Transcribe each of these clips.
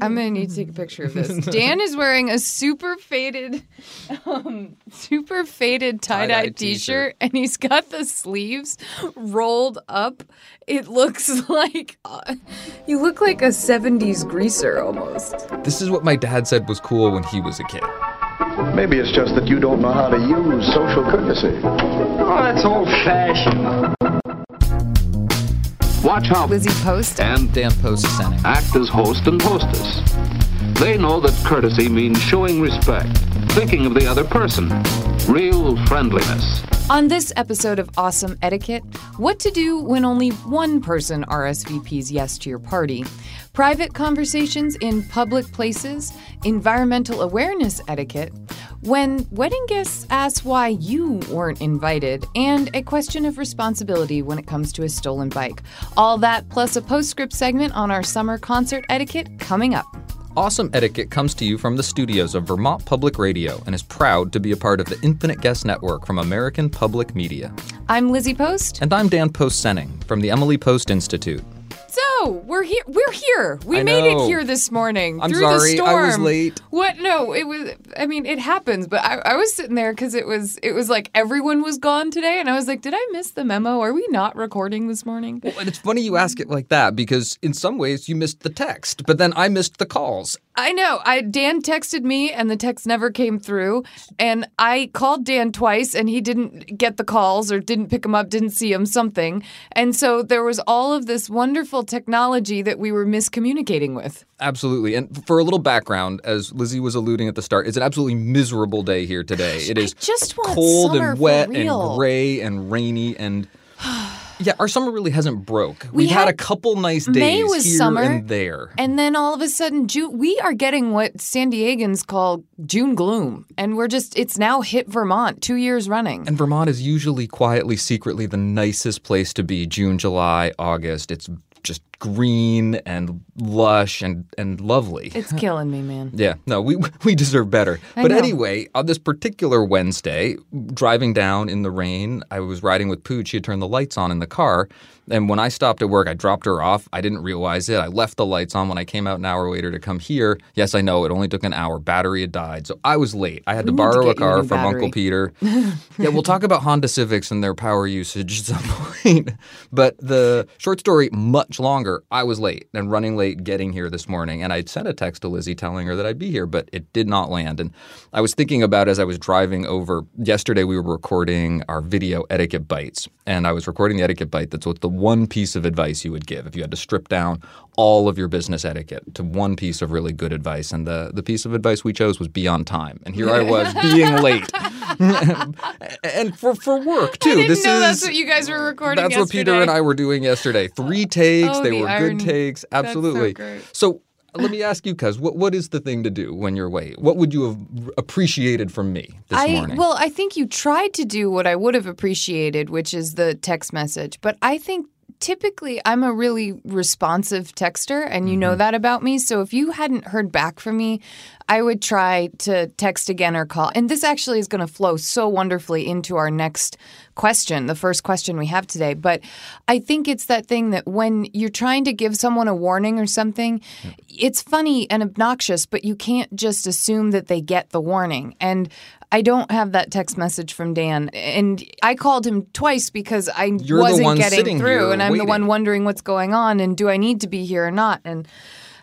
I'm gonna need to take a picture of this. Dan is wearing a super faded, um, super faded tie dye Tie-dye T-shirt, and he's got the sleeves rolled up. It looks like uh, you look like a '70s greaser almost. This is what my dad said was cool when he was a kid. Maybe it's just that you don't know how to use social courtesy. Oh, that's old fashioned. Watch how Lizzie Post. and Dan Post Senning. act as host and hostess. They know that courtesy means showing respect, thinking of the other person, real friendliness. On this episode of Awesome Etiquette, what to do when only one person RSVPs yes to your party, private conversations in public places, environmental awareness etiquette, when wedding guests ask why you weren't invited, and a question of responsibility when it comes to a stolen bike. All that plus a postscript segment on our summer concert etiquette coming up. Awesome Etiquette comes to you from the studios of Vermont Public Radio and is proud to be a part of the Infinite Guest Network from American Public Media. I'm Lizzie Post. And I'm Dan Post Senning from the Emily Post Institute. So we're here. We're here. We I made it here this morning. I'm through sorry, the storm. I was late. What? No, it was. I mean, it happens. But I, I was sitting there because it was. It was like everyone was gone today, and I was like, "Did I miss the memo? Are we not recording this morning?" Well, and it's funny you ask it like that because in some ways you missed the text, but then I missed the calls. I know. I Dan texted me, and the text never came through. And I called Dan twice, and he didn't get the calls or didn't pick them up, didn't see them, something. And so there was all of this wonderful technology that we were miscommunicating with. Absolutely. And for a little background, as Lizzie was alluding at the start, it's an absolutely miserable day here today. It I is just cold and wet and gray and rainy and yeah, our summer really hasn't broke. We We've had, had- a couple nice days May was here summer, and there. And then all of a sudden, June, we are getting what San Diegans call June gloom. And we're just, it's now hit Vermont two years running. And Vermont is usually quietly, secretly the nicest place to be June, July, August. It's just green and lush and, and lovely. It's killing me, man. Yeah, no, we we deserve better. I but know. anyway, on this particular Wednesday, driving down in the rain, I was riding with Pooch. She had turned the lights on in the car, and when I stopped at work, I dropped her off. I didn't realize it. I left the lights on when I came out an hour later to come here. Yes, I know it only took an hour. Battery had died, so I was late. I had to We to borrow a a car from battery. Uncle Peter. yeah, we'll talk about Honda Civics and their power usage at some point. But the short story, much longer. I was late and running late getting here this morning, and I sent a text to Lizzie telling her that I'd be here, but it did not land. And I was thinking about as I was driving over. Yesterday, we were recording our video etiquette bites, and I was recording the etiquette bite. That's what the one piece of advice you would give if you had to strip down all of your business etiquette to one piece of really good advice. And the the piece of advice we chose was be on time. And here I was being late, and for for work too. I didn't this know is that's what you guys were recording that's what Peter and I were doing yesterday. Three takes. Oh, they the were irony. good takes. So Absolutely. great. So let me ask you, cuz what what is the thing to do when you're late? What would you have appreciated from me this I, morning? Well, I think you tried to do what I would have appreciated, which is the text message. But I think typically I'm a really responsive texter, and you know Mm-hmm. that about me. So if you hadn't heard back from me, I would try to text again or call. And this actually is going to flow so wonderfully into our next question, the first question we have today. But I think it's that thing that when you're trying to give someone a warning or something, it's funny and obnoxious, but you can't just assume that they get the warning. And I don't have that text message from Dan. And I called him twice because I You're wasn't getting through. And I'm the one wondering what's going on and do I need to be here or not? And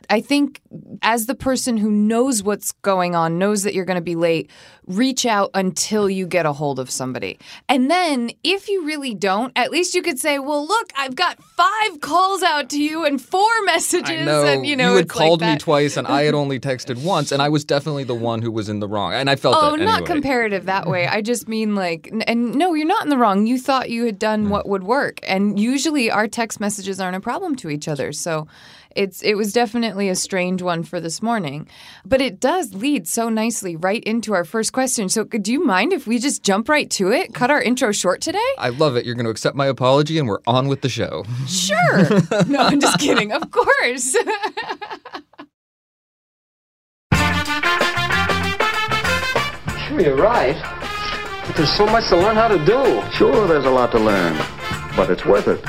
I think as the person who knows what's going on, knows that you're going to be late, reach out until you get a hold of somebody. And then if you really don't, at least you could say, well, look, I've got five calls out to you and four messages. I know, and, you know, had it's like called me twice, and I had only texted once, and I was definitely the one who was in the wrong, and I felt Oh, that not anyway. comparative that way. I just mean like, and no, you're not in the wrong. You thought you had Hmm. done what would work, and usually our text messages aren't a problem to each other. So, it's it was definitely a strange one for this morning, but it does lead so nicely right into our first question. So, do you mind if we just jump right to it? Cut our intro short today? I love it. You're going to accept my apology, and we're on with the show. Sure. no, I'm just kidding. Of course. Sure, you're right. But there's so much to learn how to do. Sure, there's a lot to learn, but it's worth it.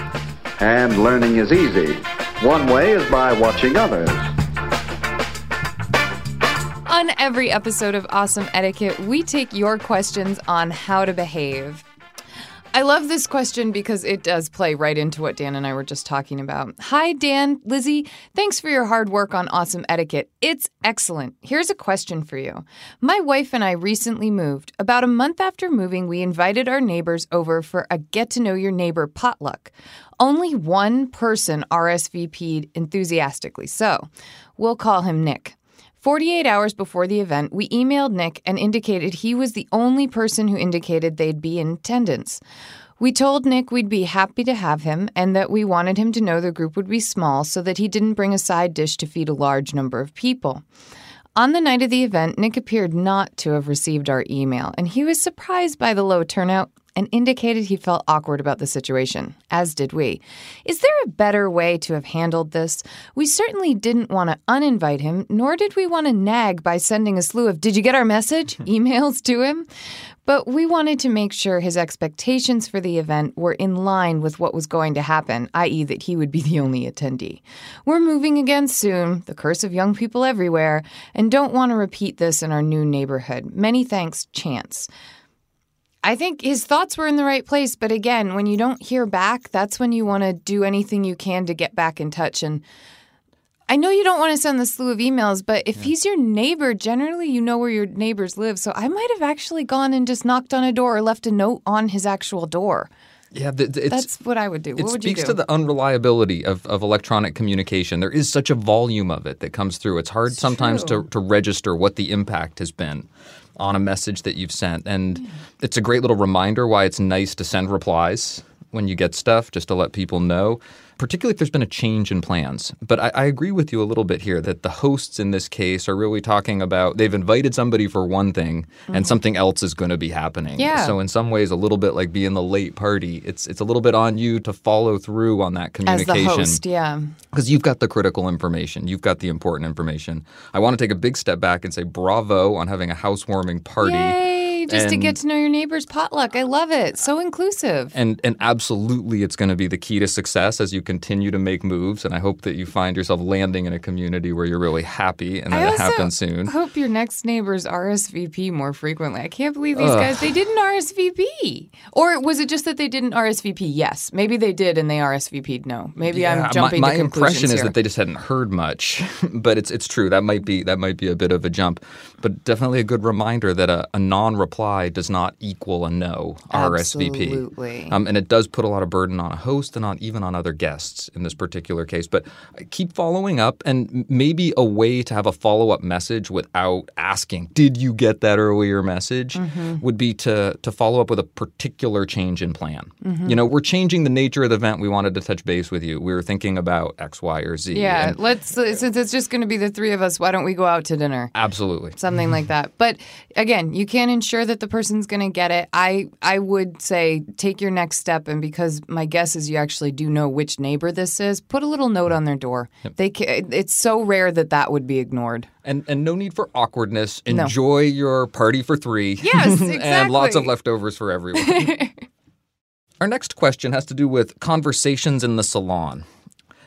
And learning is easy. One way is by watching others. On every episode of Awesome Etiquette, we take your questions on how to behave. I love this question because it does play right into what Dan and I were just talking about. Hi, Dan, Lizzie. Thanks for your hard work on Awesome Etiquette. It's excellent. Here's a question for you. My wife and I recently moved. About a month after moving, we invited our neighbors over for a get to know your neighbor potluck. Only one person RSVP'd enthusiastically, so we'll call him Nick. 48 hours before the event, we emailed Nick and indicated he was the only person who indicated they'd be in attendance. We told Nick we'd be happy to have him and that we wanted him to know the group would be small so that he didn't bring a side dish to feed a large number of people. On the night of the event, Nick appeared not to have received our email, and he was surprised by the low turnout and indicated he felt awkward about the situation, as did we. Is there a better way to have handled this? We certainly didn't want to uninvite him, nor did we want to nag by sending a slew of, Did you get our message? emails to him. But we wanted to make sure his expectations for the event were in line with what was going to happen, i.e., that he would be the only attendee. We're moving again soon, the curse of young people everywhere, and don't want to repeat this in our new neighborhood. Many thanks, Chance. I think his thoughts were in the right place, but again, when you don't hear back, that's when you want to do anything you can to get back in touch. And I know you don't want to send the slew of emails, but if he's your neighbor, generally you know where your neighbors live. So I might have actually gone and just knocked on a door or left a note on his actual door. Yeah, th- th- it's, That's what I would do. it What would you speaks do? to the unreliability of, of electronic communication. There is such a volume of it that comes through. It's hard sometimes to, to register what the impact has been on a message that you've sent. And it's a great little reminder why it's nice to send replies when you get stuff just to let people know, particularly if there's been a change in plans. But I, I agree with you a little bit here that the hosts in this case are really talking about they've invited somebody for one thing and something else is going to be happening. Mm-hmm. Yeah. So in some ways, a little bit like being the late party, it's it's a little bit on you to follow through on that communication. As the host, yeah. because you've got the critical information, you've got the important information. I want to take a big step back and say bravo on having a housewarming party. Yay, just to get to know your neighbor's potluck. I love it. So inclusive. And and absolutely, it's going to be the key to success as you continue to make moves. And I hope that you find yourself landing in a community where you're really happy and that it happens soon. I hope your next neighbors RSVP more frequently. I can't believe these guys, they didn't RSVP. Or was it just that they didn't RSVP? Yes. Maybe they did and they RSVP'd no. Maybe Yeah, I'm jumping my, my impression is that they just hadn't heard much, but it's it's true that might be that might be a bit of a jump, but definitely a good reminder that a, a non-reply does not equal a no RSVP. Absolutely. Um, and it does put a lot of burden on a host and on even on other guests in this particular case. But keep following up, and maybe a way to have a follow-up message without asking, "Did you get that earlier message?" Mm-hmm. would be to to follow up with a particular change in plan. Mm-hmm. You know, we're changing the nature of the event. We wanted to touch base with you. We were thinking about X, Y, or Z. yeah, and- let's since it's just going to be the three of us, why don't we go out to dinner? absolutely. something Mm-hmm. like that. But again, you can't ensure that the person's going to get it. I I would say take your next step, and because my guess is you actually do know which neighbor this is, put a little note on their door. They ca- it's so rare that that would be ignored. And and no need for awkwardness. Enjoy your party for three. Yes, exactly. and lots of leftovers for everyone. Our next question has to do with conversations in the salon.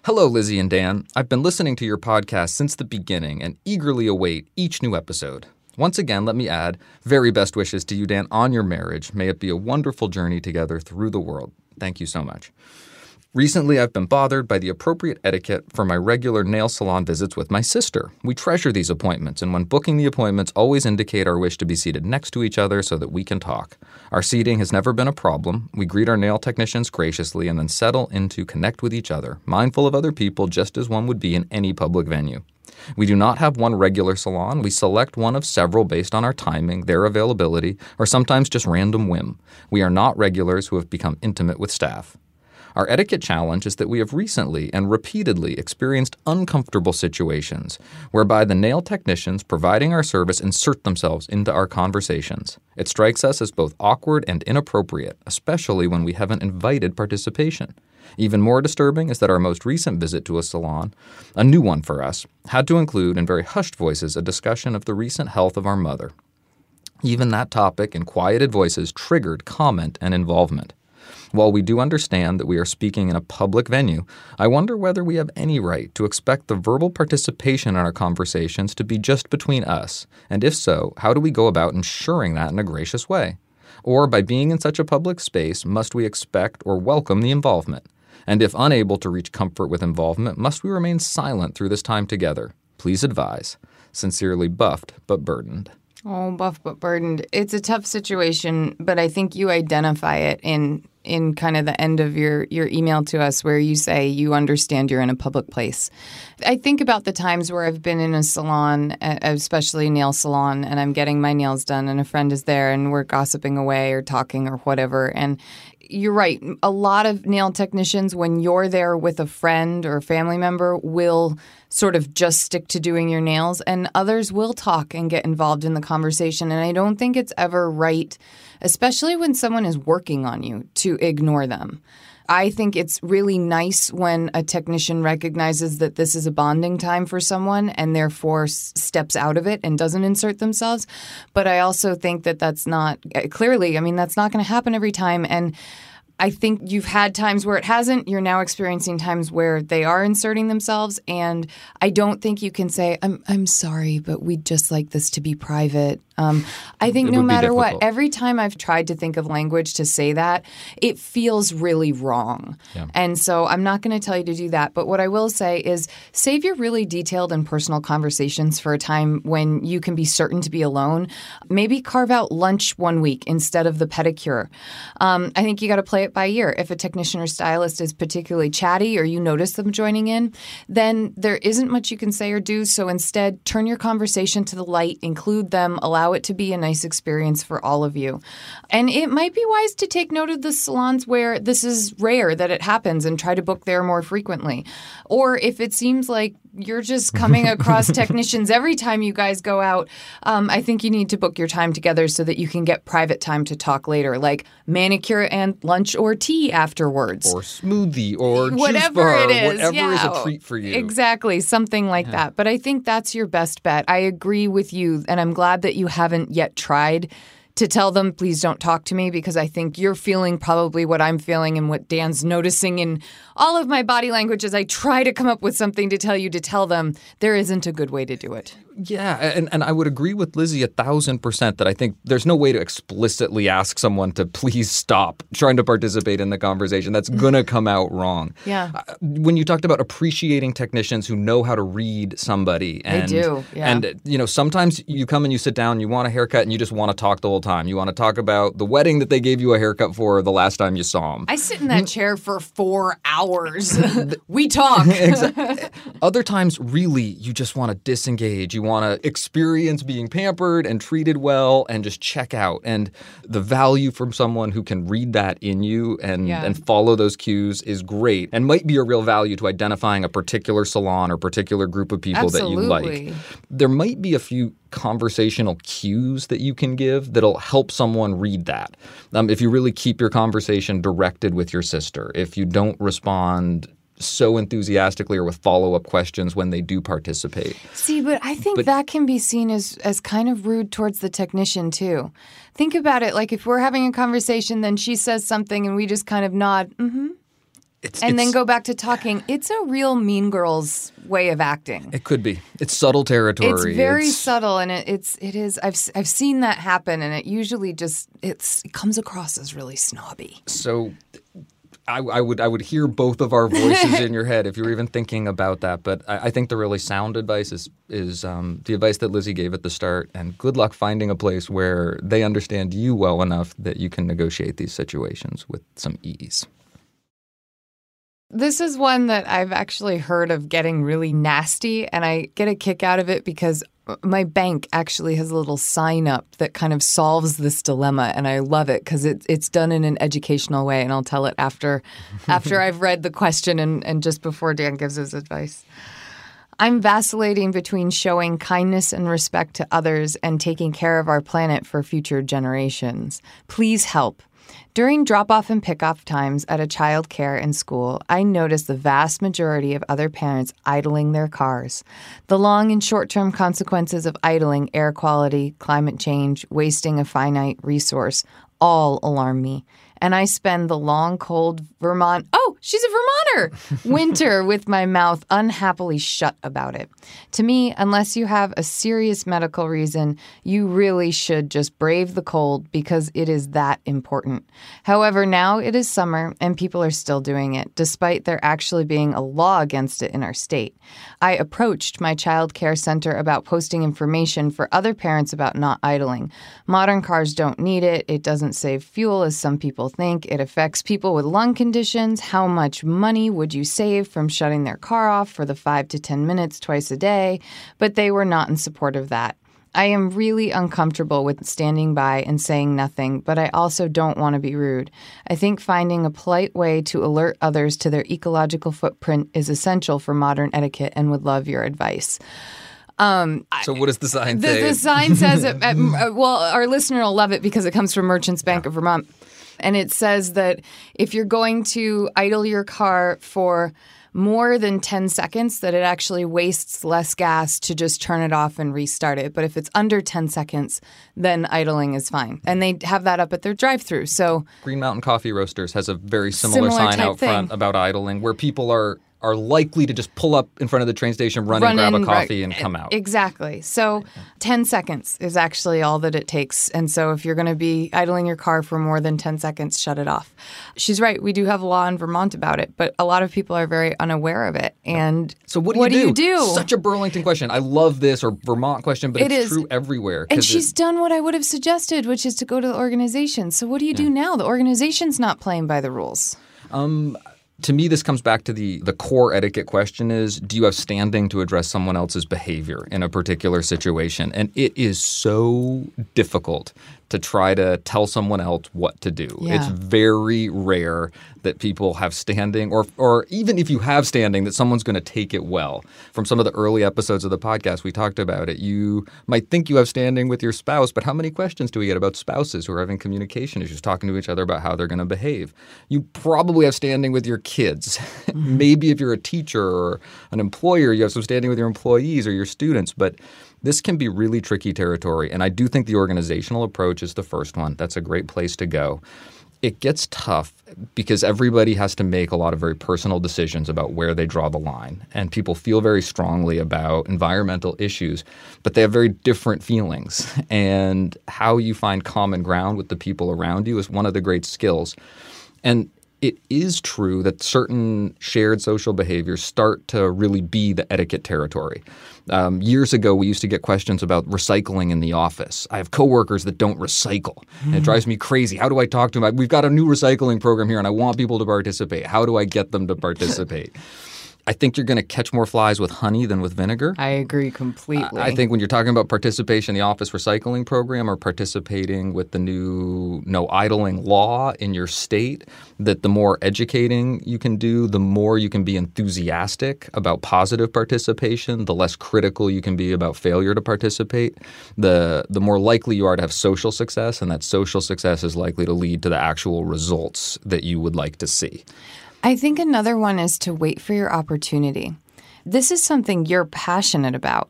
Hello, Lizzie and Dan. I've been listening to your podcast since the beginning and eagerly await each new episode. Once again, let me add very best wishes to you, Dan, on your marriage. May it be a wonderful journey together through the world. Thank you so much. Recently, I've been bothered by the appropriate etiquette for my regular nail salon visits with my sister. We treasure these appointments, and when booking the appointments, always indicate our wish to be seated next to each other so that we can talk. Our seating has never been a problem. We greet our nail technicians graciously and then settle in to connect with each other, mindful of other people just as one would be in any public venue. We do not have one regular salon. We select one of several based on our timing, their availability, or sometimes just random whim. We are not regulars who have become intimate with staff. Our etiquette challenge is that we have recently and repeatedly experienced uncomfortable situations whereby the nail technicians providing our service insert themselves into our conversations. It strikes us as both awkward and inappropriate, especially when we haven't invited participation. Even more disturbing is that our most recent visit to a salon, a new one for us, had to include in very hushed voices a discussion of the recent health of our mother. Even that topic in quieted voices triggered comment and involvement. While we do understand that we are speaking in a public venue, I wonder whether we have any right to expect the verbal participation in our conversations to be just between us, and if so, how do we go about ensuring that in a gracious way? Or by being in such a public space, must we expect or welcome the involvement? And if unable to reach comfort with involvement, must we remain silent through this time together? Please advise. Sincerely buffed, but burdened. Oh, buff but burdened. It's a tough situation, but I think you identify it in in kind of the end of your your email to us where you say you understand you're in a public place. I think about the times where I've been in a salon, especially a nail salon, and I'm getting my nails done and a friend is there and we're gossiping away or talking or whatever and you're right. A lot of nail technicians, when you're there with a friend or a family member, will sort of just stick to doing your nails, and others will talk and get involved in the conversation. And I don't think it's ever right, especially when someone is working on you, to ignore them. I think it's really nice when a technician recognizes that this is a bonding time for someone and therefore s- steps out of it and doesn't insert themselves. But I also think that that's not uh, clearly, I mean, that's not going to happen every time. And I think you've had times where it hasn't. You're now experiencing times where they are inserting themselves, and I don't think you can say, "I'm I'm sorry, but we'd just like this to be private." Um, I think It no matter what, every time I've tried to think of language to say that, it feels really wrong. And so I'm not going to tell you to do that. But what I will say is save your really detailed and personal conversations for a time when you can be certain to be alone. Maybe carve out lunch one week instead of the pedicure. Um, I think you got to play it by ear. If a technician or stylist is particularly chatty or you notice them joining in, then there isn't much you can say or do. So instead, turn your conversation to the light, include them, allow it to be a nice experience for all of you. And it might be wise to take note of the salons where this is rare that it happens and try to book there more frequently. Or if it seems like you're just coming across technicians every time you guys go out, um, I think you need to book your time together so that you can get private time to talk later, like manicure and lunch or tea afterwards Or smoothie, or juice whatever bar, it is, whatever yeah. is a treat for you. Exactly, something like that. But I think that's your best bet. I agree with you, and I'm glad that you haven't yet tried to tell them, please don't talk to me, because I think you're feeling probably what I'm feeling and what Dan's noticing in all of my body language as I try to come up with something to tell you to tell them there isn't a good way to do it. Yeah, and, and I would agree with Lizzie a thousand percent that I think there's no way to explicitly ask someone to please stop trying to participate in the conversation. That's going to come out wrong. Yeah. Uh, When you talked about appreciating technicians who know how to read somebody, and, do, yeah. And, you know, sometimes you come and you sit down, you want a haircut, and you just want to talk the whole time. You want to talk about the wedding that they gave you a haircut for the last time you saw them. I sit in that chair for four hours. we talk. Other times, really, you just want to disengage. You want to experience being pampered and treated well and just check out. And the value from someone who can read that in you and, Yeah. and follow those cues is great and might be a real value to identifying a particular salon or particular group of people that you like. There might be a few conversational cues that you can give that'll help someone read that. Um, if you really keep your conversation directed with your sister, if you don't respond so enthusiastically or with follow-up questions when they do participate. See, but I think that can be seen as as kind of rude towards the technician too. Think about it. Like if we're having a conversation, then she says something, and we just kind of nod, mm-hmm, It's, and then go back to talking. It's a real Mean Girls way of acting. It could be. It's subtle territory. It's very It's- subtle, and it, it's it is. I've I've seen that happen, and it usually just it's it comes across as really snobby. So I, I would I would hear both of our voices in your head if you're even thinking about that. But I, I think the really sound advice is is um, the advice that Lizzie gave at the start. And good luck finding a place where they understand you well enough that you can negotiate these situations with some ease. This is one that I've actually heard of getting really nasty, and I get a kick out of it because uh, my bank actually has a little sign up that kind of solves this dilemma, and I love it because it, it's done in an educational way, and I'll tell it after after I've read the question and, and just before Dan gives his advice. I'm vacillating between showing kindness and respect to others and taking care of our planet for future generations. Please help. During drop off and pick off times at a child care and school, I notice the vast majority of other parents idling their cars. The long and short term consequences of idling air quality, climate change, wasting a finite resource all alarm me. And I spend the long, cold Vermont, oh, she's a Vermonter, winter with my mouth unhappily shut about it. To me, unless you have a serious medical reason, you really should just brave the cold because it is that important. However, now it is summer and people are still doing it, despite there actually being a law against it in our state. I approached my child care center about posting information for other parents about not idling. Modern cars don't need it. It doesn't save fuel, as some people think. It affects people with lung conditions. How much money would you save from shutting their car off for the five to 10 minutes twice a day? But they were not in support of that. I am really uncomfortable with standing by and saying nothing, but I also don't want to be rude. I think finding a polite way to alert others to their ecological footprint is essential for modern etiquette and would love your advice. So what does the sign say? the sign says, at, at- uh, well, our listener will love it because it comes from Merchants Bank of Vermont. And it says that if you're going to idle your car for more than 10 seconds, that it actually wastes less gas to just turn it off and restart it. But if it's under 10 seconds, then idling is fine. And they have that up at their drive through. So Green Mountain Coffee Roasters has a very similar, Similar sign out front thing. about idling, where people are are likely to just pull up in front of the train station, run, and grab a coffee, right, and come out. Exactly. So 10 seconds is actually all that it takes. And so if you're going to be idling your car for more than 10 seconds, shut it off. She's right. We do have a law in Vermont about it, but a lot of people are very unaware of it. And So what do you do? you do? Such a Burlington question. I love this or Vermont question, but It it's is. true everywhere. And she's it- done what I would have suggested, which is to go to the organization. So what do you do now? The organization's not playing by the rules. Um, to me, this comes back to the the core etiquette question: is do you have standing to address someone else's behavior in a particular situation? And it is so difficult to try to tell someone else what to do. Yeah. It's very rare that people have standing, or or even if you have standing, that someone's going to take it well. From some of the early episodes of the podcast, we talked about it. You might think you have standing with your spouse, but how many questions do we get about spouses who are having communication issues, talking to each other about how they're going to behave? You probably have standing with your kids. Mm-hmm. Maybe if you're a teacher or an employer, you have some standing with your employees or your students, but this can be really tricky territory. And I do think the organizational approach is the first one. That's a great place to go. It gets tough because everybody has to make a lot of very personal decisions about where they draw the line. And people feel very strongly about environmental issues, but they have very different feelings. And how you find common ground with the people around you is one of the great skills. And it is true that certain shared social behaviors start to really be the etiquette territory. Um, years ago, we used to get questions about recycling in the office. I have coworkers that don't recycle, and it drives me crazy. How do I talk to them? We've got a new recycling program here, and I want people to participate. How do I get them to participate? I think you're going to catch more flies with honey than with vinegar. I agree completely. I think when you're talking about participation in the office recycling program or participating with the new no idling law in your state, that the more educating you can do, the more you can be enthusiastic about positive participation, the less critical you can be about failure to participate, the the more likely you are to have social success, and that social success is likely to lead to the actual results that you would like to see. I think another one is to wait for your opportunity. This is something you're passionate about.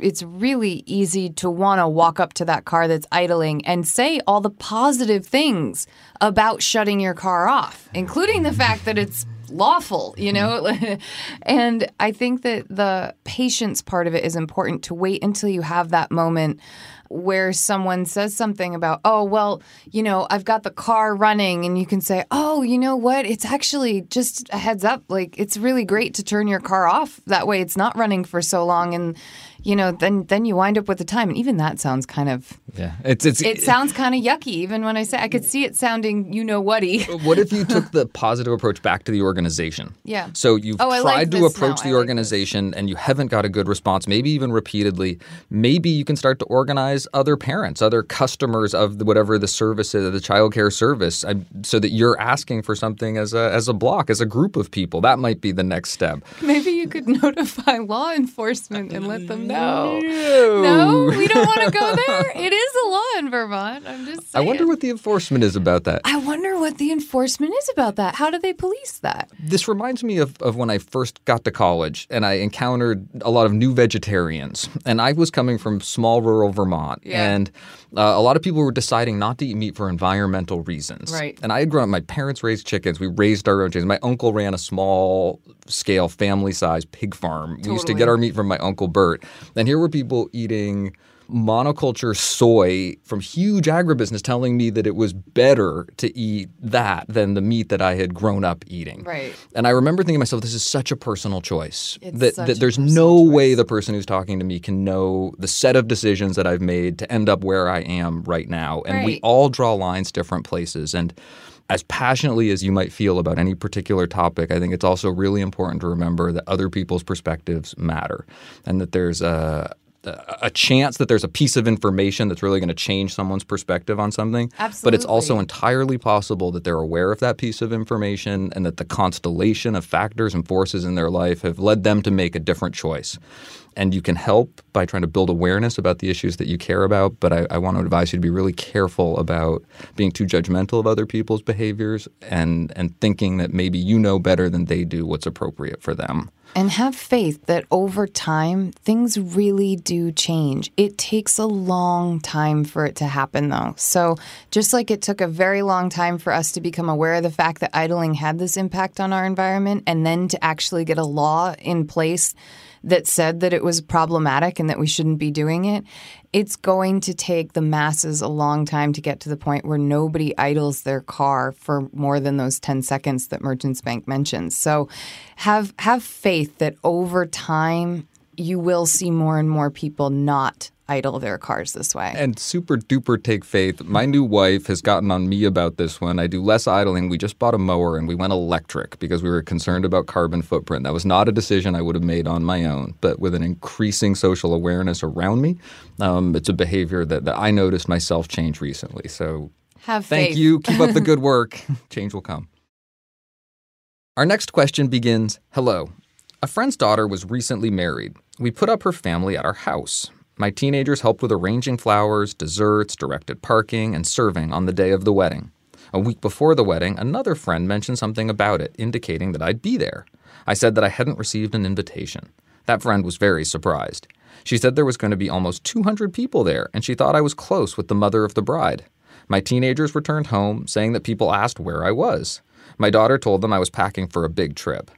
It's really easy to want to walk up to that car that's idling and say all the positive things about shutting your car off, including the fact that it's lawful, you know? Mm-hmm. and I think that the patience part of it is important to wait until you have that moment where someone says something about, oh, well, you know, I've got the car running, and you can say, oh, you know what? It's actually just a heads up. Like, it's really great to turn your car off. That way it's not running for so long. And, you know, then then you wind up with the time. And even that sounds kind of, Yeah, it's it's it sounds kind of yucky, even when I say, I could see it sounding, you know whaty. What if you took the positive approach back to the organization? Yeah. So you've Oh, I like tried to approach now. the I like organization and you haven't got a good response, maybe even repeatedly. Maybe you can start to organize other parents, other customers of the, whatever the service is, the child care service, so that you're asking for something as a as a block, as a group of people. That might be the next step. Maybe you could notify law enforcement and let them no. No, we don't want to go there. It is a law in Vermont. I'm just I wonder what the enforcement is about that. I wonder what the enforcement is about that. How do they police that? This reminds me of, of when I first got to college and I encountered a lot of new vegetarians. And I was coming from small rural Vermont. Yeah. And uh, a lot of people were deciding not to eat meat for environmental reasons. Right. And I had grown up, my parents raised chickens. We raised our own chickens. My uncle ran a small scale, family size pig farm. We used to get our meat from my uncle Bert. And here were people eating monoculture soy from huge agribusiness telling me that it was better to eat that than the meat that I had grown up eating. Right. And I remember thinking to myself, this is such a personal choice. It's that, that there's no way the person who's talking to me can know the set of decisions that I've made to end up where I am right now. And we all draw lines different places. And as passionately as you might feel about any particular topic, I think it's also really important to remember that other people's perspectives matter and that there's a a chance that there's a piece of information that's really going to change someone's perspective on something. Absolutely. But it's also entirely possible that they're aware of that piece of information and that the constellation of factors and forces in their life have led them to make a different choice. And you can help by trying to build awareness about the issues that you care about. But I, I want to advise you to be really careful about being too judgmental of other people's behaviors and, and thinking that maybe you know better than they do what's appropriate for them. And have faith that over time, things really do change. It takes a long time for it to happen, though. So, just like it took a very long time for us to become aware of the fact that idling had this impact on our environment, and then to actually get a law in place that said that it was problematic and that we shouldn't be doing it, it's going to take the masses a long time to get to the point where nobody idles their car for more than those 10 seconds that Merchants Bank mentions. So have have faith that over time you will see more and more people not idle their cars this way. And super duper take faith. My new wife has gotten on me about this one. I do less idling. We just bought a mower and we went electric because we were concerned about carbon footprint. That was not a decision I would have made on my own. But with an increasing social awareness around me, um, it's a behavior that, that I noticed myself change recently. So have thank faith. you. Keep up the good work. Change will come. Our next question begins Hello. A friend's daughter was recently married. We put up her family at our house. My teenagers helped with arranging flowers, desserts, directed parking, and serving on the day of the wedding. A week before the wedding, another friend mentioned something about it, indicating that I'd be there. I said that I hadn't received an invitation. That friend was very surprised. She said there was going to be almost 200 people there, and she thought I was close with the mother of the bride. My teenagers returned home, saying that people asked where I was. My daughter told them I was packing for a big trip.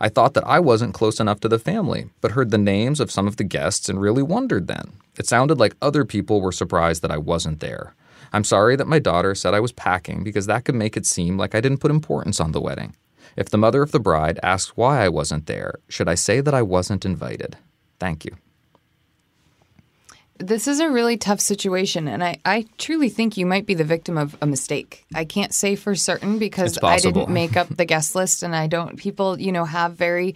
I thought that I wasn't close enough to the family, but heard the names of some of the guests and really wondered then. It sounded like other people were surprised that I wasn't there. I'm sorry that my daughter said I was packing because that could make it seem like I didn't put importance on the wedding. If the mother of the bride asks why I wasn't there, should I say that I wasn't invited? Thank you. This is a really tough situation, and I, I truly think you might be the victim of a mistake. I can't say for certain because I didn't make up the guest list, and I don't. People, you know, have very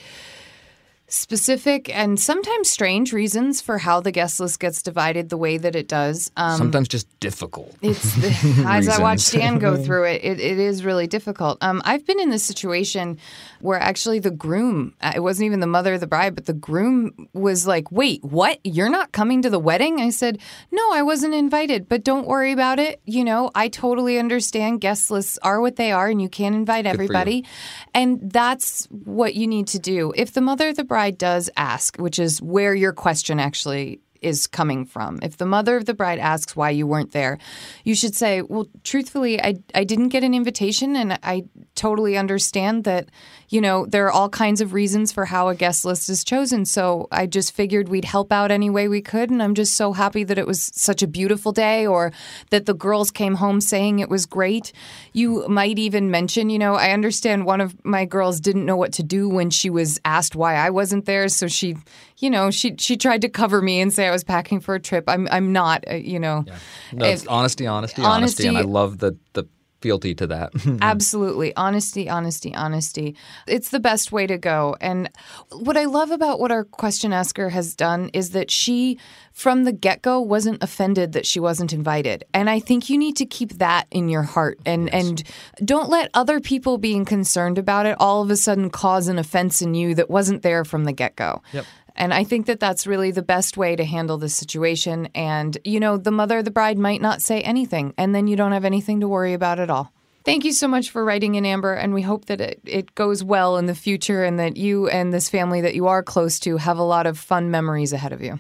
specific and sometimes strange reasons for how the guest list gets divided the way that it does. Um, Sometimes just difficult. it's as I watched Dan go through it, it, it is really difficult. Um, I've been in this situation where actually the groom, uh, it wasn't even the mother of the bride, but the groom was like, "Wait, what? You're not coming to the wedding?" I said, "No, I wasn't invited, but don't worry about it. You know, I totally understand. Guest lists are what they are, and you can't invite you. everybody, and that's what you need to do. If the mother of the bride does ask, which is where your question actually." Is coming from. If the mother of the bride asks why you weren't there, you should say, "Well, truthfully, I I didn't get an invitation and I totally understand that, you know, there are all kinds of reasons for how a guest list is chosen. So, I just figured we'd help out any way we could and I'm just so happy that it was such a beautiful day or that the girls came home saying it was great." You might even mention, you know, I understand one of my girls didn't know what to do when she was asked why I wasn't there, so she, you know, she she tried to cover me and say I was packing for a trip. I'm I'm not, uh, you know. No, it's If- honesty, honesty, honesty, and I love the, the fealty to that. Absolutely. Honesty, honesty, honesty. It's the best way to go. And what I love about what our question asker has done is that she, from the get go, wasn't offended that she wasn't invited. And I think you need to keep that in your heart and, and don't let other people being concerned about it all of a sudden cause an offense in you that wasn't there from the get go. Yep. And I think that that's really the best way to handle this situation. And, you know, the mother of the bride might not say anything, and then you don't have anything to worry about at all. Thank you so much for writing in, Amber, and we hope that it, it goes well in the future and that you and this family that you are close to have a lot of fun memories ahead of you.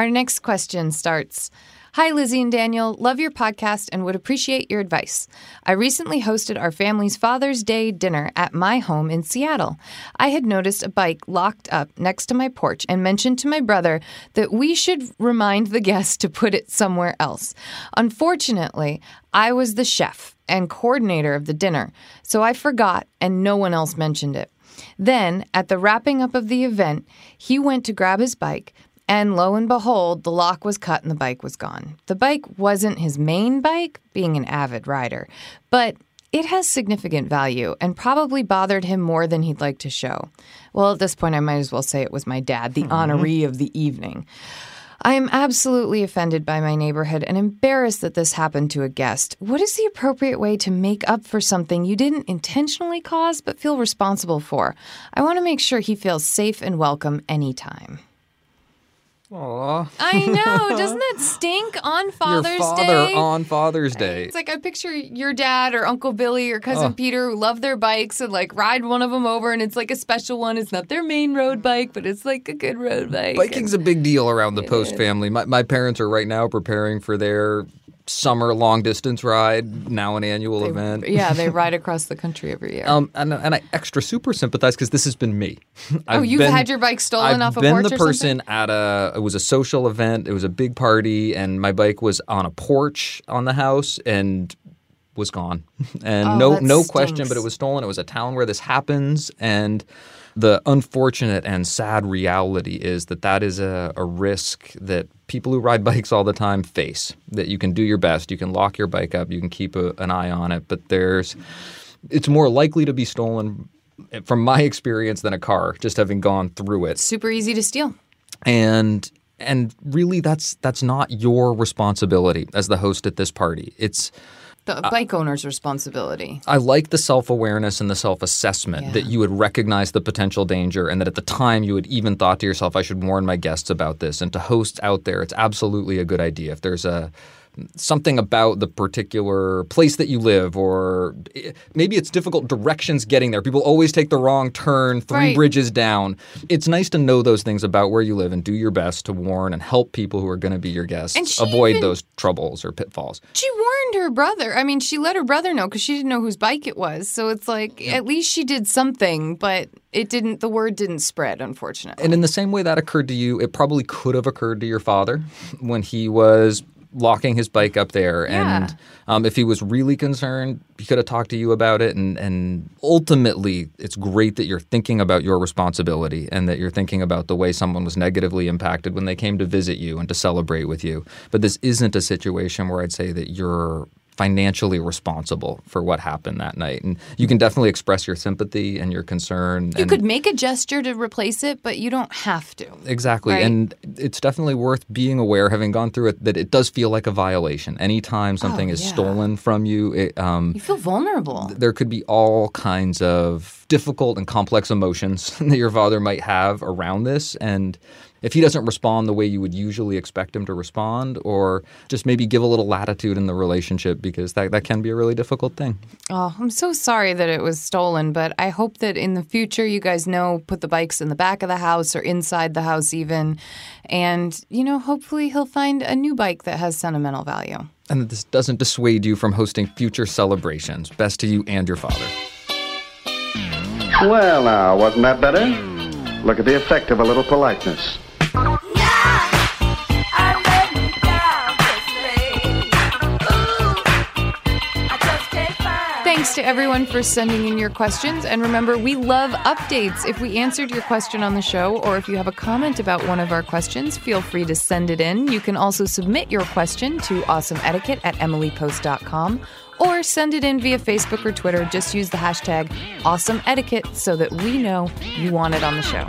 Our next question starts Hi, Lizzie and Daniel. Love your podcast and would appreciate your advice. I recently hosted our family's Father's Day dinner at my home in Seattle. I had noticed a bike locked up next to my porch and mentioned to my brother that we should remind the guests to put it somewhere else. Unfortunately, I was the chef and coordinator of the dinner, so I forgot and no one else mentioned it. Then, at the wrapping up of the event, he went to grab his bike, and lo and behold, the lock was cut and the bike was gone. The bike wasn't his main bike, being an avid rider, but it has significant value and probably bothered him more than he'd like to show. Well, at this point, I might as well say it was my dad, the mm-hmm. honoree of the evening. I am absolutely offended by my neighborhood and embarrassed that this happened to a guest. What is the appropriate way to make up for something you didn't intentionally cause but feel responsible for? I want to make sure he feels safe and welcome anytime. Aw. I know. Doesn't that stink on Father's Your father Day? on Father's Day. It's like I picture your dad or Uncle Billy or cousin Oh. Peter who love their bikes and like ride one of them over, and it's like a special one. It's not their main road bike, but it's like a good road bike. Biking's a big deal around the Post family. My, my parents are right now preparing for their summer long distance ride, now an annual event. yeah, they ride across the country every year. Um, and, and I extra super sympathize because this has been me. oh, I've you've been- had your bike stolen I've off a been porch the or person something? at a. It was a social event. It was a big party, and my bike was on a porch on the house and was gone. And Oh, no, no question, but it was stolen. It was a town where this happens, and the unfortunate and sad reality is that that is a, a risk that people who ride bikes all the time face. That you can do your best, you can lock your bike up, you can keep a, an eye on it, but there's it's more likely to be stolen from my experience than a car just having gone through it Super easy to steal. and and really that's that's not your responsibility as the host at this party it's The bike owner's responsibility. I like the self-awareness and the self-assessment Yeah. that you would recognize the potential danger and that at the time you had even thought to yourself I should warn my guests about this and to hosts out there it's absolutely a good idea if there's a something about the particular place that you live or eh, maybe it's difficult directions getting there people always take the wrong turn three Right. bridges down it's nice to know those things about where you live and do your best to warn and help people who are going to be your guests And avoid even- those troubles or pitfalls She warned her brother. I mean, she let her brother know because she didn't know whose bike it was. So it's like at least she did something, but it didn't. The word didn't spread, unfortunately. And in the same way that occurred to you, it probably could have occurred to your father when he was locking his bike up there. Yeah. And um, if he was really concerned, he could have talked to you about it. And, and ultimately, it's great that you're thinking about your responsibility and that you're thinking about the way someone was negatively impacted when they came to visit you and to celebrate with you. But this isn't a situation where I'd say that you're financially responsible for what happened that night. And you can definitely express your sympathy and your concern. you could make a gesture to replace it, but you don't have to. Exactly. Right. And it's definitely worth being aware, having gone through it, that it does feel like a violation. Anytime something is Oh, yeah. stolen from you, it, um, You feel vulnerable. there could be all kinds of difficult and complex emotions that your father might have around this. And if he doesn't respond the way you would usually expect him to respond, or just maybe give a little latitude in the relationship, because that, that can be a really difficult thing. Oh, I'm so sorry that it was stolen, but I hope that in the future you guys know put the bikes in the back of the house or inside the house even. And, you know, hopefully he'll find a new bike that has sentimental value. And that this doesn't dissuade you from hosting future celebrations. Best to you and your father. Well, now, wasn't that better? Look at the effect of a little politeness. Thanks to everyone for sending in your questions. And remember, we love updates. If we answered your question on the show, or if you have a comment about one of our questions, feel free to send it in. You can also submit your question to awesomeetiquette at emilypost.com or send it in via Facebook or Twitter. Just use the hashtag awesomeetiquette so that we know you want it on the show.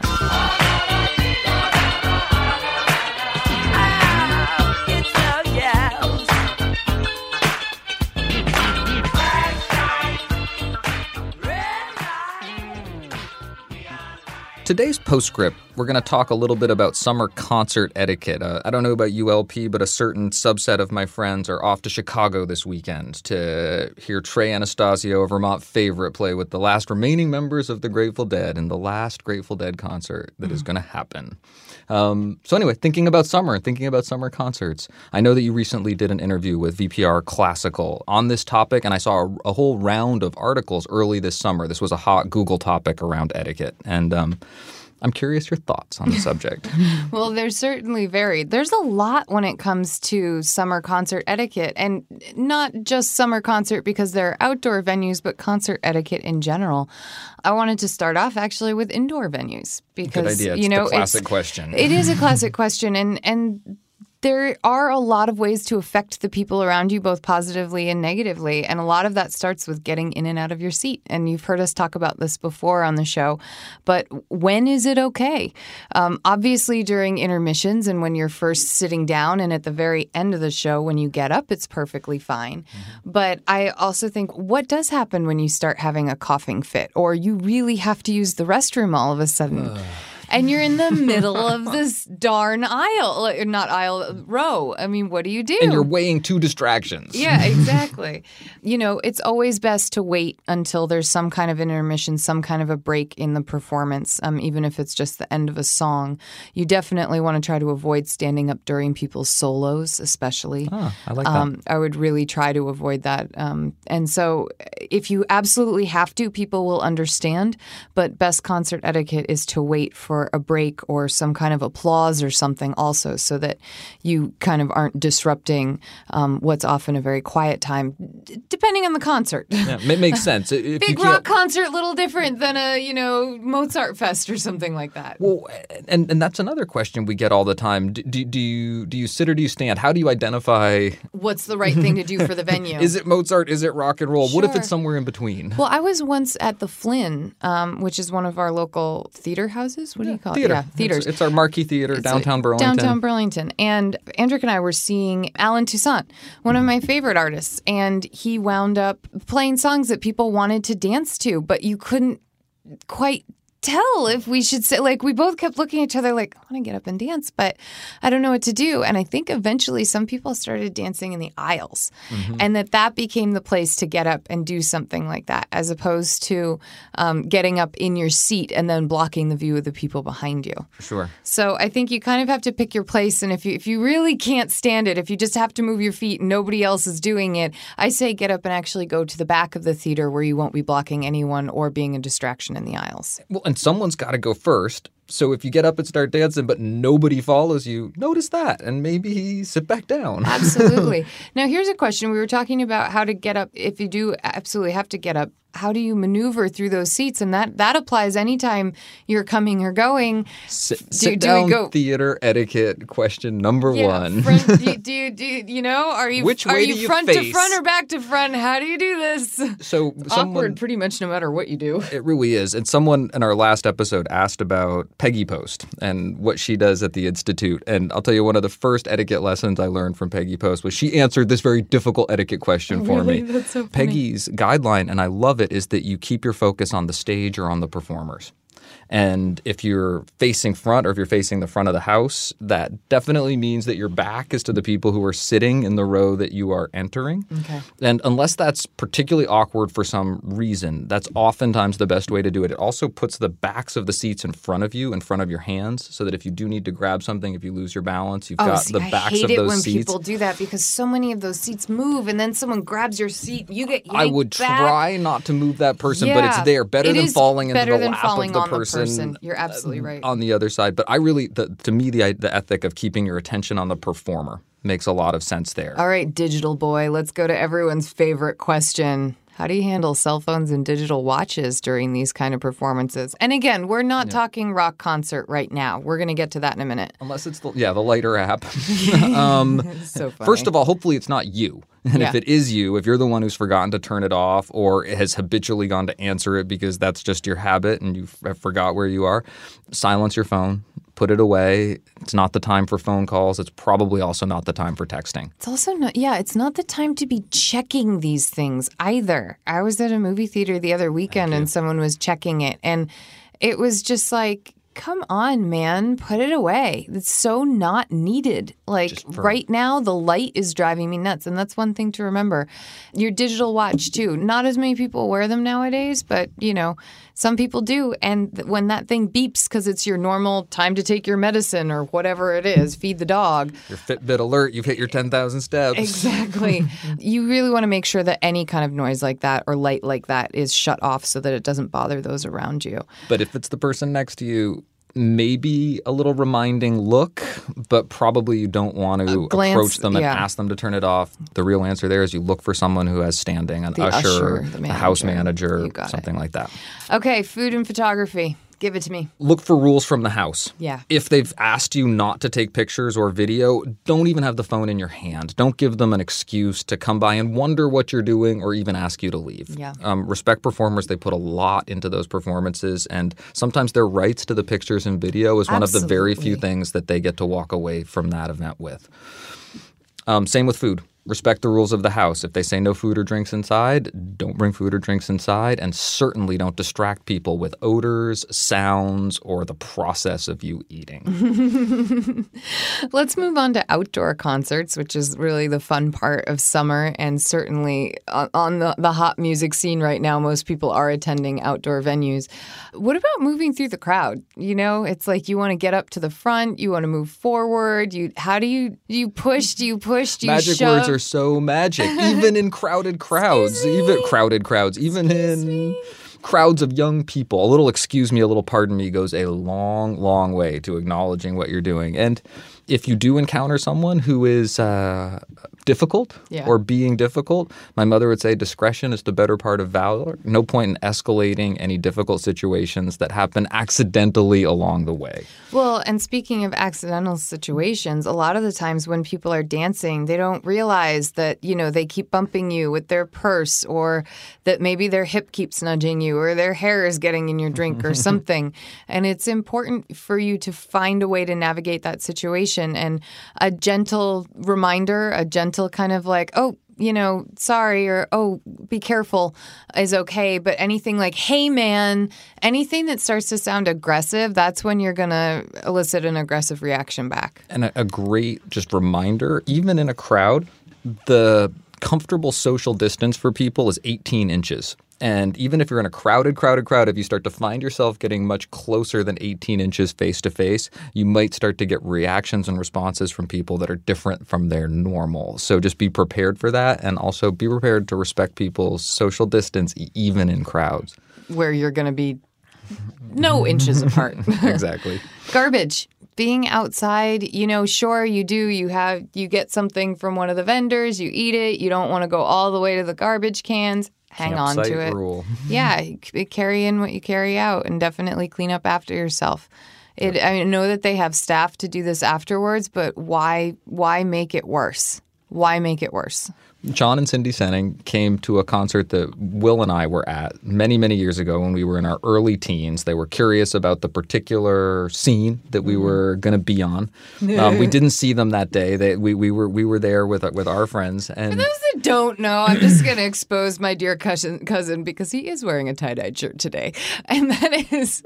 Today's postscript we're going to talk a little bit about summer concert etiquette. Uh, I don't know about ULP, but a certain subset of my friends are off to Chicago this weekend to hear Trey Anastasio, a Vermont favorite, play with the last remaining members of the Grateful Dead in the last Grateful Dead concert that is going to happen. Um, so, anyway, thinking about summer, and thinking about summer concerts. I know that you recently did an interview with VPR Classical on this topic, and I saw a, a whole round of articles early this summer. This was a hot Google topic around etiquette. And um, I'm curious your thoughts on the subject. Well, they're certainly varied. There's a lot when it comes to summer concert etiquette, and not just summer concert because they're outdoor venues, but concert etiquette in general. I wanted to start off actually with indoor venues because Good idea. It's you know classic it's- question. It is a classic question, and and there are a lot of ways to affect the people around you, both positively and negatively. And a lot of that starts with getting in and out of your seat. And you've heard us talk about this before on the show. But when is it okay? Um, obviously, during intermissions and when you're first sitting down, and at the very end of the show, when you get up, it's perfectly fine. But I also think what does happen when you start having a coughing fit or you really have to use the restroom all of a sudden? And you're in the middle of this darn aisle, not aisle, row. I mean, what do you do? and you're weighing two distractions. Yeah, exactly. you know, it's always best to wait until there's some kind of intermission, some kind of a break in the performance, um, even if it's just the end of a song. You definitely want to try to avoid standing up during people's solos, especially. Ah, I like that. Um, I would really try to avoid that. Um, and so, if you absolutely have to, people will understand. But best concert etiquette is to wait for a break or some kind of applause or something, also, so that you kind of aren't disrupting um, what's often a very quiet time, d- depending on the concert. Yeah, it makes sense. If Big rock concert, little different than a you know Mozart fest or something like that. Well, and and that's another question we get all the time. Do, do, do you do you sit or do you stand? How do you identify? What's the right thing to do for the venue? Is it Mozart? Is it rock and roll? What if it's somewhere in between? Well, I was once at the Flynn, um, which is one of our local theater houses. What do you call Theater. it? Yeah, theaters. It's, it's our marquee theater, It's downtown Burlington. Downtown Burlington. And Andrick and I were seeing Allen Toussaint, one of my favorite artists. And he wound up playing songs that people wanted to dance to, but you couldn't quite tell if we should say like we both kept looking at each other like I want to get up and dance but I don't know what to do and I think eventually some people started dancing in the aisles and that that became the place to get up and do something like that as opposed to um, getting up in your seat and then blocking the view of the people behind you Sure. so I think you kind of have to pick your place, and if you if you really can't stand it, if you just have to move your feet and nobody else is doing it, I say get up and actually go to the back of the theater where you won't be blocking anyone or being a distraction in the aisles. Well, and someone's got to go first. So if you get up and start dancing, but nobody follows you, notice that and maybe sit back down. Absolutely. now here's a question: We were talking about how to get up if you do absolutely have to get up. How do you maneuver through those seats? And that that applies anytime you're coming or going. Sit, do- sit do we down go- theater etiquette question number Yeah, one. front, do, you, do, you, do you, know? Are you Which are you you front to front or back to front? How do you do this? so someone Awkward, pretty much no matter what you do. It really is. And someone in our last episode asked about Peggy Post and what she does at the Institute. And I'll tell you, one of the first etiquette lessons I learned from Peggy Post was she answered this very difficult etiquette question for Really? me. That's so. Peggy's guideline, and I love it, is that you keep your focus on the stage or on the performers. And if you're facing front or if you're facing the front of the house, that definitely means that your back is to the people who are sitting in the row that you are entering. Okay. And unless that's particularly awkward for some reason, that's oftentimes the best way to do it. It also puts the backs of the seats in front of you, in front of your hands, so that if you do need to grab something, if you lose your balance, you've Oh, got see, the backs I hate of it those when seats. people do that because so many of those seats move, and then someone grabs your seat. You get I would back. try not to move that person, but it's there. Better It than falling into better the than lap falling of the person, person. You're uh, absolutely right. on the other side. But I really, the, to me, the the ethic of keeping your attention on the performer makes a lot of sense there. All right, digital boy, let's go to everyone's favorite question. How do you handle cell phones and digital watches during these kind of performances? And again, we're not talking rock concert right now. We're going to get to that in a minute. Unless it's the yeah the lighter app. um, So funny. First of all, hopefully it's not you. And if it is you, if you're the one who's forgotten to turn it off or has habitually gone to answer it because that's just your habit and you forgot where you are, silence your phone, put it away. It's not the time for phone calls. It's probably also not the time for texting. It's also not, yeah, it's not the time to be checking these things either. I was at a movie theater the other weekend and someone was checking it, and it was just like, come on, man, put it away. It's so not needed. Like for- right now, the light is driving me nuts. And that's one thing to remember. Your digital watch, too. Not as many people wear them nowadays, but you know, some people do. And when that thing beeps because it's your normal time to take your medicine or whatever it is, feed the dog. Your Fitbit alert, you've hit your 10,000 steps. Exactly. you really want to make sure that any kind of noise like that or light like that is shut off so that it doesn't bother those around you. But if it's the person next to you, maybe a little reminding look, but probably you don't want to glance, approach them and yeah. ask them to turn it off. The real answer there is you look for someone who has standing, an usher, usher, the a house manager. manager, got it. something like that. Okay, food and photography. Give it to me. Look for rules from the house. Yeah. If they've asked you not to take pictures or video, don't even have the phone in your hand. Don't give them an excuse to come by and wonder what you're doing or even ask you to leave. Yeah. Um, respect performers. They put a lot into those performances, and sometimes their rights to the pictures and video is one of the very few things that they get to walk away from that event with. Um, same with food. Respect the rules of the house. If they say no food or drinks inside, don't bring food or drinks inside, and certainly don't distract people with odors, sounds, or the process of you eating. Let's move on to outdoor concerts, which is really the fun part of summer. And certainly on- on the, the hot music scene right now, most people are attending outdoor venues. What about moving through the crowd? You know, it's like you want to get up to the front, you want to move forward. You How do you, do you push? Do you push? Do you magic shove? Are so magic, even in crowded crowds, even crowded crowds, even in crowds of young people. A little excuse me, a little pardon me goes a long, long way to acknowledging what you're doing. And if you do encounter someone who is uh, difficult Yeah. or being difficult, my mother would say discretion is the better part of valor. No point in escalating any difficult situations that happen accidentally along the way. Well, and speaking of accidental situations, a lot of the times when people are dancing, they don't realize that, you know, they keep bumping you with their purse or that maybe their hip keeps nudging you or their hair is getting in your drink or something. And it's important for you to find a way to navigate that situation and a gentle reminder, a gentle kind of like, oh, you know, sorry or oh, be careful is okay. But anything like, hey, man, anything that starts to sound aggressive, that's when you're going to elicit an aggressive reaction back. And a, a great just reminder, even in a crowd, the comfortable social distance for people is 18 inches. And even if you're in a crowded, crowded crowd, if you start to find yourself getting much closer than 18 inches face to face, you might start to get reactions and responses from people that are different from their normal. So just be prepared for that and also be prepared to respect people's social distance, even in crowds. Where you're going to be no inches apart. exactly. Garbage. Being outside, you know, sure you do. You have you get something from one of the vendors, you eat it. You don't want to go all the way to the garbage cans. Hang on to it. rule. yeah, carry in what you carry out, and definitely clean up after yourself. It, I know that they have staff to do this afterwards, but why? Why make it worse? Why make it worse? John and Cindy Senning came to a concert that Will and I were at many, many years ago when we were in our early teens. They were curious about the particular scene that we were going to be on. Um, we didn't see them that day. They, we, we were we were there with with our friends, and Those that don't know, I'm just going to expose my dear cousin, cousin because he is wearing a tie dyed shirt today. And that is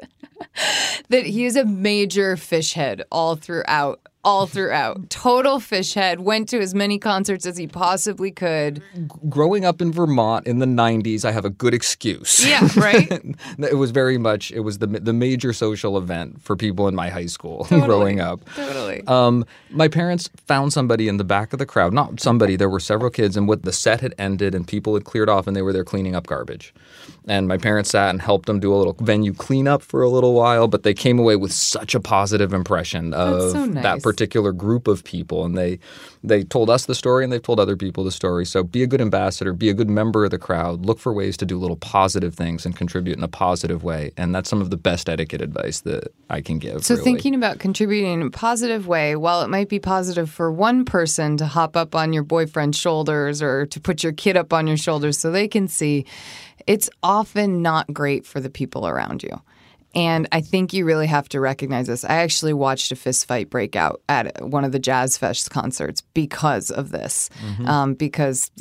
that he is a major Phish head all throughout. All throughout. Total Phish head. Went to as many concerts as he possibly could. growing up in Vermont in the '90s, I have a good excuse. Yeah, right? it was very much it was the the major social event for people in my high school growing up. Totally. Um, my parents found somebody in the back of the crowd. Not somebody. There were several kids, and what the set had ended, and people had cleared off, and they were there cleaning up garbage. And my parents sat and helped them do a little venue cleanup for a little while, but they came away with such a positive impression of so that nice. Particular group of people, and they they told us the story, and they've told other people the story. So be a good ambassador, be a good member of the crowd. Look for ways to do little positive things and contribute in a positive way, and that's some of the best etiquette advice that I can give. So, really. thinking about contributing in a positive way, while it might be positive for one person to hop up on your boyfriend's shoulders or to put your kid up on your shoulders so they can see, it's often not great for the people around you. And I think you really have to recognize this. I actually watched a fist fight break out at one of the Jazz Fest concerts because of this. Um, because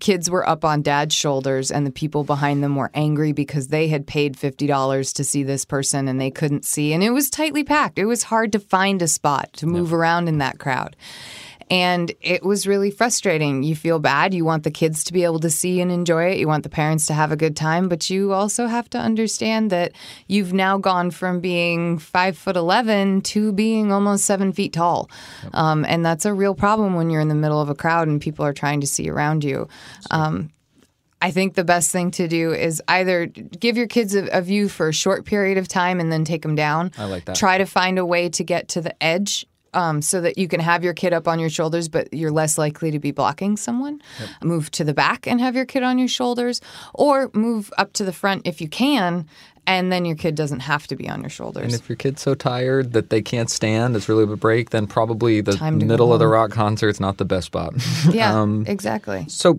kids were up on dad's shoulders and the people behind them were angry because they had paid $50 to see this person and they couldn't see. And it was tightly packed. It was hard to find a spot to move around in that crowd and it was really frustrating. You feel bad. You want the kids to be able to see and enjoy it. You want the parents to have a good time, but you also have to understand that you've now gone from being five foot 11 to being almost seven feet tall. Um, and that's a real problem when you're in the middle of a crowd and people are trying to see around you. Um, I think the best thing to do is either give your kids a, a, view for a short period of time and then take them down. I like that. Try to find a way to get to the edge um, so that you can have your kid up on your shoulders, but you're less likely to be blocking someone. Yep. Move to the back and have your kid on your shoulders, or move up to the front if you can and then your kid doesn't have to be on your shoulders. And if your kid's so tired that they can't stand, it's really a break, then probably the middle of the rock concert's not the best spot. Yeah, um, exactly. So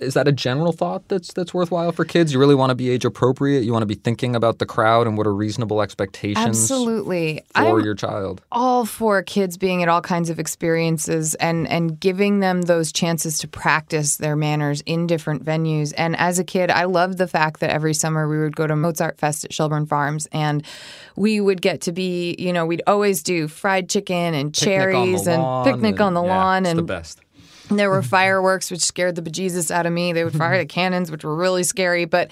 is that a general thought that's that's worthwhile for kids? You really want to be age appropriate. You want to be thinking about the crowd and what are reasonable expectations. Absolutely, for I'm your child. All for kids being at all kinds of experiences and and giving them those chances to practice their manners in different venues. And as a kid, I loved the fact that every summer we would go to Mozart Fest at Shelburne Farms, and we would get to be, you know, we'd always do fried chicken and Picnic cherries and picnic on the yeah, lawn it's and the best. There were fireworks, which scared the bejesus out of me. They would fire the cannons, which were really scary. But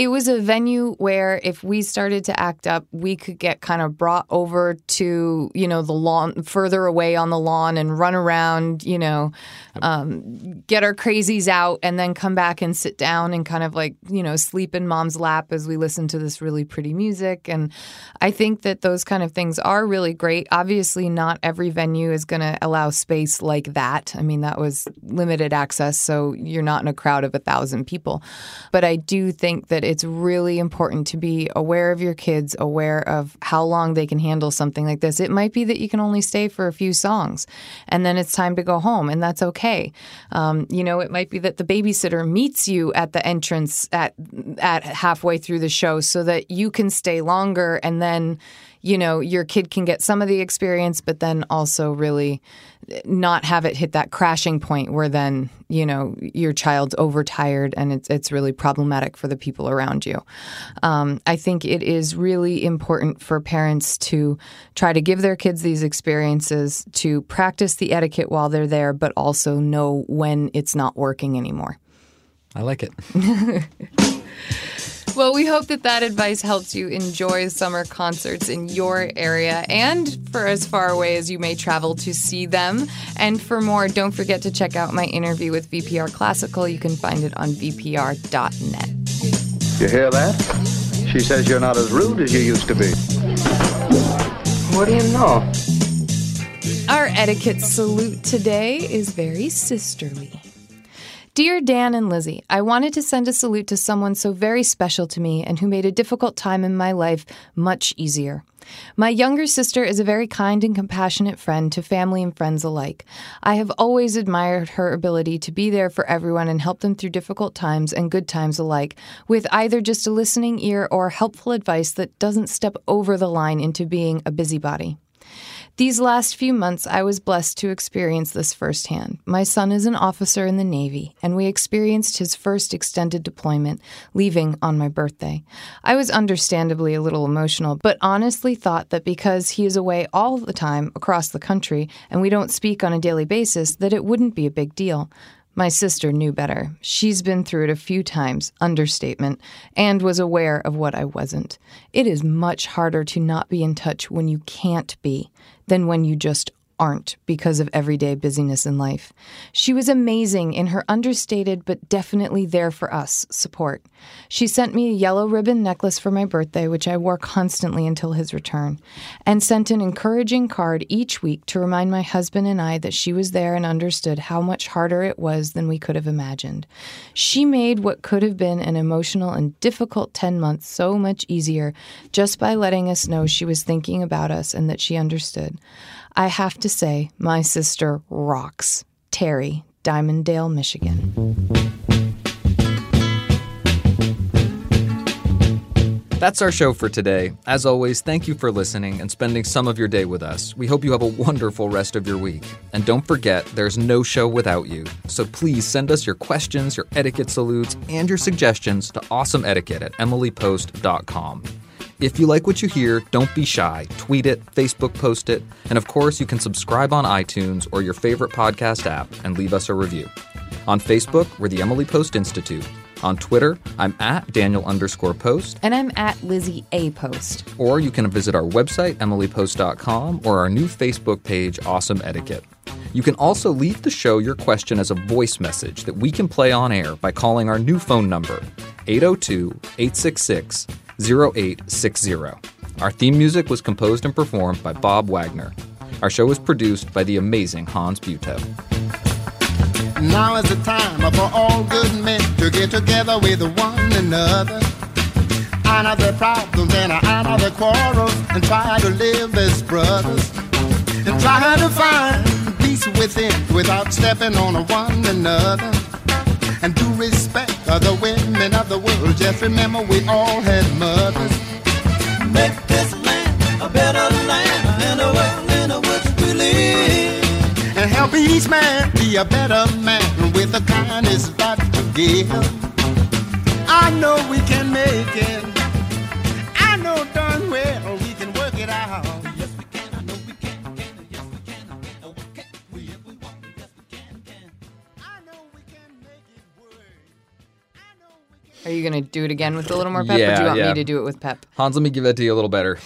it was a venue where if we started to act up, we could get kind of brought over to, you know, the lawn, further away on the lawn and run around, you know, um, get our crazies out and then come back and sit down and kind of like, you know, sleep in mom's lap as we listen to this really pretty music. And I think that those kind of things are really great. Obviously, not every venue is going to allow space like that. I mean, that was limited access, so you're not in a crowd of a thousand people. But I do think that it's really important to be aware of your kids, aware of how long they can handle something like this. It might be that you can only stay for a few songs and then it's time to go home, and that's okay. Um, you know, it might be that the babysitter meets you at the entrance at at halfway through the show so that you can stay longer and then you know, your kid can get some of the experience, but then also really not have it hit that crashing point where then, you know, your child's overtired and it's, it's really problematic for the people around you. Um, I think it is really important for parents to try to give their kids these experiences, to practice the etiquette while they're there, but also know when it's not working anymore. I like it. Well, we hope that that advice helps you enjoy summer concerts in your area and for as far away as you may travel to see them. And for more, don't forget to check out my interview with VPR Classical. You can find it on vpr.net. You hear that? She says you're not as rude as you used to be. What do you know? Our etiquette salute today is very sisterly. Dear Dan and Lizzie, I wanted to send a salute to someone so very special to me and who made a difficult time in my life much easier. My younger sister is a very kind and compassionate friend to family and friends alike. I have always admired her ability to be there for everyone and help them through difficult times and good times alike, with either just a listening ear or helpful advice that doesn't step over the line into being a busybody. These last few months, I was blessed to experience this firsthand. My son is an officer in the Navy, and we experienced his first extended deployment, leaving on my birthday. I was understandably a little emotional, but honestly thought that because he is away all the time across the country and we don't speak on a daily basis, that it wouldn't be a big deal. My sister knew better. She's been through it a few times, understatement, and was aware of what I wasn't. It is much harder to not be in touch when you can't be than when you just aren't because of everyday busyness in life. She was amazing in her understated but definitely there for us support. She sent me a yellow ribbon necklace for my birthday, which I wore constantly until his return, and sent an encouraging card each week to remind my husband and I that she was there and understood how much harder it was than we could have imagined. She made what could have been an emotional and difficult 10 months so much easier just by letting us know she was thinking about us and that she understood. I have to say, my sister rocks. Terry, Dimondale, Michigan. That's our show for today. As always, thank you for listening and spending some of your day with us. We hope you have a wonderful rest of your week. And don't forget, there's no show without you. So please send us your questions, your etiquette salutes, and your suggestions to awesomeetiquette at emilypost.com. If you like what you hear, don't be shy. Tweet it, Facebook post it, and of course, you can subscribe on iTunes or your favorite podcast app and leave us a review. On Facebook, we're the Emily Post Institute. On Twitter, I'm at Daniel underscore post, And I'm at Lizzie A. Post. or you can visit our website, emilypost.com, or our new Facebook page, Awesome Etiquette. You can also leave the show your question as a voice message that we can play on air by calling our new phone number, 802 866 0860. Our theme music was composed and performed by Bob Wagner. Our show was produced by the amazing Hans Buetow. Now is the time for all good men to get together with one another. Honor their problems and honor their quarrels and try to live as brothers. And try to find peace within without stepping on one another. And do respect other women of the world. Just remember we all had mothers. Make this land a better land and a world in which we live and help each man be a better man with the kindness that you give. I know we can make it. Are you going to do it again with a little more pep, or do you want yeah. me to do it with pep? Hans, let me give that to you a little better.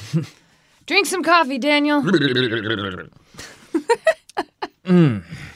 Drink some coffee, Daniel. Mm.